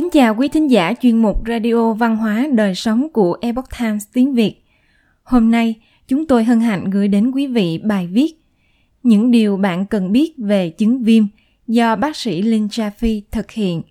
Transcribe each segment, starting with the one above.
Kính chào quý thính giả chuyên mục Radio Văn hóa Đời Sống của Epoch Times tiếng Việt. Hôm nay, chúng tôi hân hạnh gửi đến quý vị bài viết Những điều bạn cần biết về chứng viêm do bác sĩ Linh Chaffee thực hiện,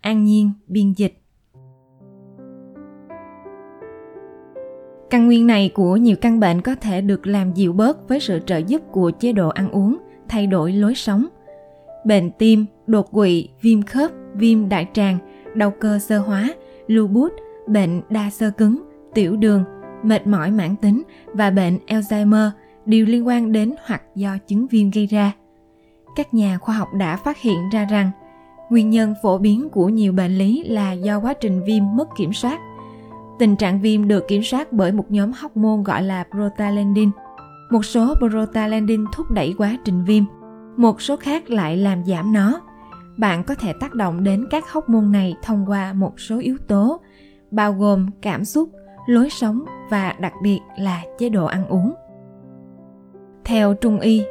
an nhiên biên dịch. Căn nguyên này của nhiều căn bệnh có thể được làm dịu bớt với sự trợ giúp của chế độ ăn uống, thay đổi lối sống. Bệnh tim, đột quỵ, viêm khớp, viêm đại tràng, đau cơ sơ hóa, lưu bút, bệnh đa sơ cứng, tiểu đường, mệt mỏi mãn tính và bệnh Alzheimer đều liên quan đến hoặc do chứng viêm gây ra. Các nhà khoa học đã phát hiện ra rằng nguyên nhân phổ biến của nhiều bệnh lý là do quá trình viêm mất kiểm soát. Tình trạng viêm được kiểm soát bởi một nhóm hormone gọi là prostaglandin. Một số prostaglandin thúc đẩy quá trình viêm, một số khác lại làm giảm nó bạn có thể tác động đến các hóc môn này thông qua một số yếu tố, bao gồm cảm xúc, lối sống và đặc biệt là chế độ ăn uống. Theo trung y,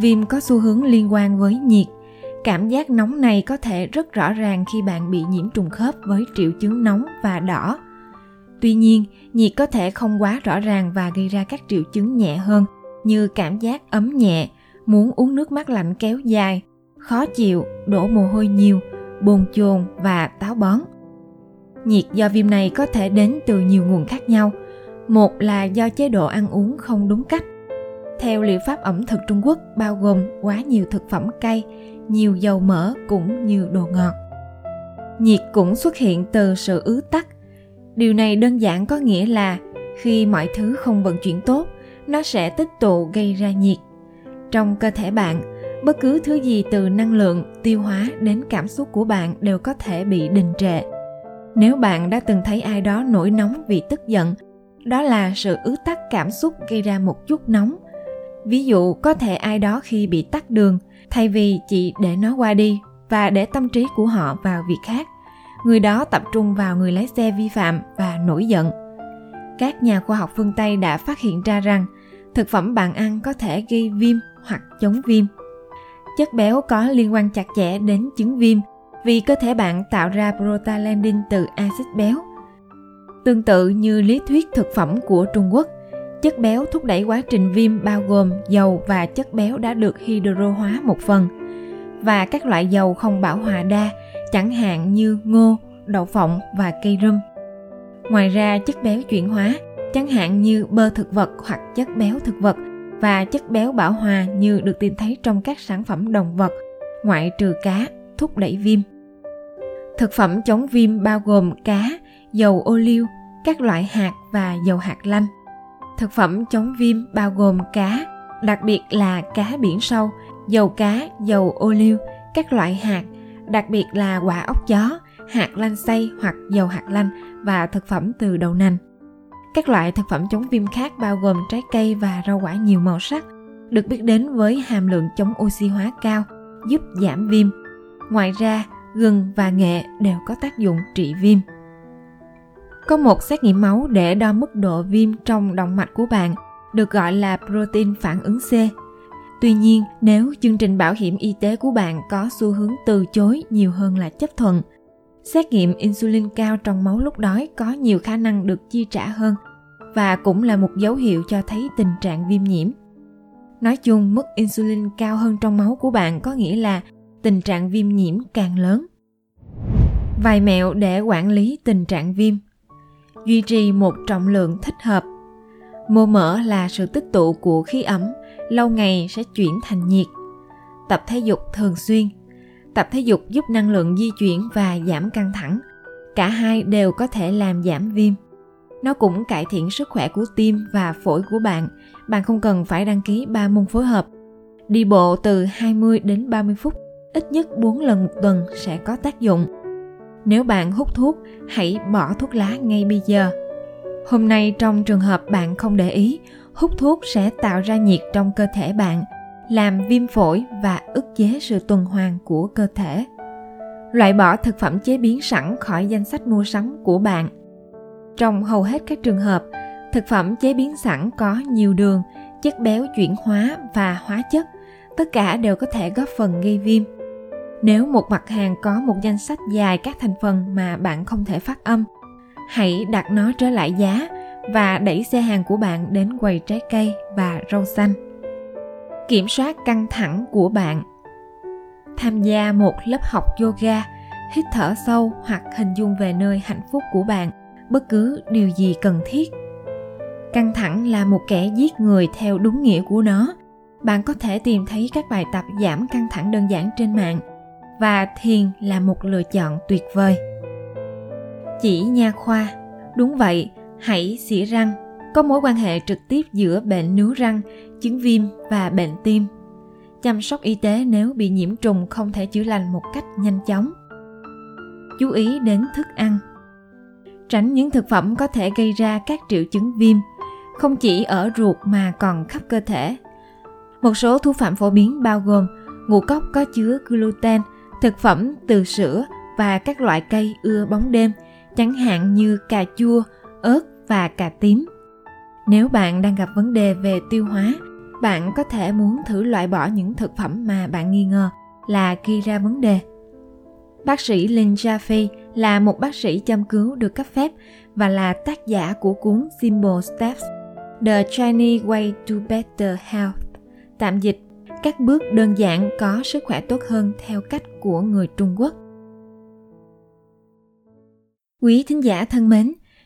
viêm có xu hướng liên quan với nhiệt. Cảm giác nóng này có thể rất rõ ràng khi bạn bị nhiễm trùng khớp với triệu chứng nóng và đỏ. Tuy nhiên, nhiệt có thể không quá rõ ràng và gây ra các triệu chứng nhẹ hơn, như cảm giác ấm nhẹ, muốn uống nước mát lạnh kéo dài khó chịu, đổ mồ hôi nhiều, bồn chồn và táo bón. Nhiệt do viêm này có thể đến từ nhiều nguồn khác nhau. Một là do chế độ ăn uống không đúng cách. Theo liệu pháp ẩm thực Trung Quốc bao gồm quá nhiều thực phẩm cay, nhiều dầu mỡ cũng như đồ ngọt. Nhiệt cũng xuất hiện từ sự ứ tắc. Điều này đơn giản có nghĩa là khi mọi thứ không vận chuyển tốt, nó sẽ tích tụ gây ra nhiệt. Trong cơ thể bạn, bất cứ thứ gì từ năng lượng, tiêu hóa đến cảm xúc của bạn đều có thể bị đình trệ. Nếu bạn đã từng thấy ai đó nổi nóng vì tức giận, đó là sự ứ tắc cảm xúc gây ra một chút nóng. Ví dụ, có thể ai đó khi bị tắc đường, thay vì chỉ để nó qua đi và để tâm trí của họ vào việc khác, người đó tập trung vào người lái xe vi phạm và nổi giận. Các nhà khoa học phương tây đã phát hiện ra rằng thực phẩm bạn ăn có thể gây viêm hoặc chống viêm chất béo có liên quan chặt chẽ đến chứng viêm vì cơ thể bạn tạo ra prostaglandin từ axit béo. Tương tự như lý thuyết thực phẩm của Trung Quốc, chất béo thúc đẩy quá trình viêm bao gồm dầu và chất béo đã được hydro hóa một phần và các loại dầu không bão hòa đa chẳng hạn như ngô, đậu phộng và cây rum. Ngoài ra chất béo chuyển hóa chẳng hạn như bơ thực vật hoặc chất béo thực vật và chất béo bão hòa như được tìm thấy trong các sản phẩm động vật, ngoại trừ cá, thúc đẩy viêm. Thực phẩm chống viêm bao gồm cá, dầu ô liu, các loại hạt và dầu hạt lanh. Thực phẩm chống viêm bao gồm cá, đặc biệt là cá biển sâu, dầu cá, dầu ô liu, các loại hạt, đặc biệt là quả ốc chó, hạt lanh xay hoặc dầu hạt lanh và thực phẩm từ đậu nành. Các loại thực phẩm chống viêm khác bao gồm trái cây và rau quả nhiều màu sắc, được biết đến với hàm lượng chống oxy hóa cao, giúp giảm viêm. Ngoài ra, gừng và nghệ đều có tác dụng trị viêm. Có một xét nghiệm máu để đo mức độ viêm trong động mạch của bạn, được gọi là protein phản ứng C. Tuy nhiên, nếu chương trình bảo hiểm y tế của bạn có xu hướng từ chối nhiều hơn là chấp thuận, Xét nghiệm insulin cao trong máu lúc đói có nhiều khả năng được chi trả hơn và cũng là một dấu hiệu cho thấy tình trạng viêm nhiễm. Nói chung, mức insulin cao hơn trong máu của bạn có nghĩa là tình trạng viêm nhiễm càng lớn. Vài mẹo để quản lý tình trạng viêm. Duy trì một trọng lượng thích hợp. Mô mỡ là sự tích tụ của khí ẩm, lâu ngày sẽ chuyển thành nhiệt. Tập thể dục thường xuyên – Tập thể dục giúp năng lượng di chuyển và giảm căng thẳng. Cả hai đều có thể làm giảm viêm. Nó cũng cải thiện sức khỏe của tim và phổi của bạn. Bạn không cần phải đăng ký 3 môn phối hợp. Đi bộ từ 20 đến 30 phút, ít nhất 4 lần một tuần sẽ có tác dụng. Nếu bạn hút thuốc, hãy bỏ thuốc lá ngay bây giờ. Hôm nay trong trường hợp bạn không để ý, hút thuốc sẽ tạo ra nhiệt trong cơ thể bạn làm viêm phổi và ức chế sự tuần hoàn của cơ thể. Loại bỏ thực phẩm chế biến sẵn khỏi danh sách mua sắm của bạn. Trong hầu hết các trường hợp, thực phẩm chế biến sẵn có nhiều đường, chất béo chuyển hóa và hóa chất, tất cả đều có thể góp phần gây viêm. Nếu một mặt hàng có một danh sách dài các thành phần mà bạn không thể phát âm, hãy đặt nó trở lại giá và đẩy xe hàng của bạn đến quầy trái cây và rau xanh. Kiểm soát căng thẳng của bạn. Tham gia một lớp học yoga, hít thở sâu hoặc hình dung về nơi hạnh phúc của bạn, bất cứ điều gì cần thiết. Căng thẳng là một kẻ giết người theo đúng nghĩa của nó. Bạn có thể tìm thấy các bài tập giảm căng thẳng đơn giản trên mạng và thiền là một lựa chọn tuyệt vời. Chỉ nha khoa. Đúng vậy, hãy xỉa răng có mối quan hệ trực tiếp giữa bệnh nướu răng, chứng viêm và bệnh tim. Chăm sóc y tế nếu bị nhiễm trùng không thể chữa lành một cách nhanh chóng. Chú ý đến thức ăn. Tránh những thực phẩm có thể gây ra các triệu chứng viêm, không chỉ ở ruột mà còn khắp cơ thể. Một số thu phạm phổ biến bao gồm ngũ cốc có chứa gluten, thực phẩm từ sữa và các loại cây ưa bóng đêm, chẳng hạn như cà chua, ớt và cà tím. Nếu bạn đang gặp vấn đề về tiêu hóa, bạn có thể muốn thử loại bỏ những thực phẩm mà bạn nghi ngờ là gây ra vấn đề. Bác sĩ Lynn Jaffe là một bác sĩ chăm cứu được cấp phép và là tác giả của cuốn Simple Steps The Chinese Way to Better Health. Tạm dịch, các bước đơn giản có sức khỏe tốt hơn theo cách của người Trung Quốc. Quý thính giả thân mến,